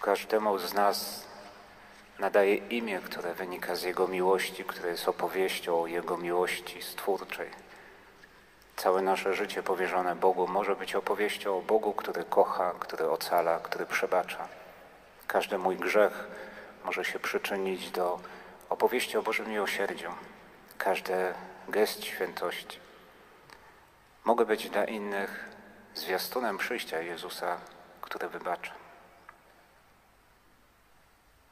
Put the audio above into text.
Każdemu z nas nadaje imię, które wynika z Jego miłości, które jest opowieścią o Jego miłości stwórczej. Całe nasze życie powierzone Bogu może być opowieścią o Bogu, który kocha, który ocala, który przebacza. Każdy mój grzech może się przyczynić do opowieści o Bożym miłosierdziu. Każdy gest świętości mogę być dla innych zwiastunem przyjścia Jezusa, który wybacza.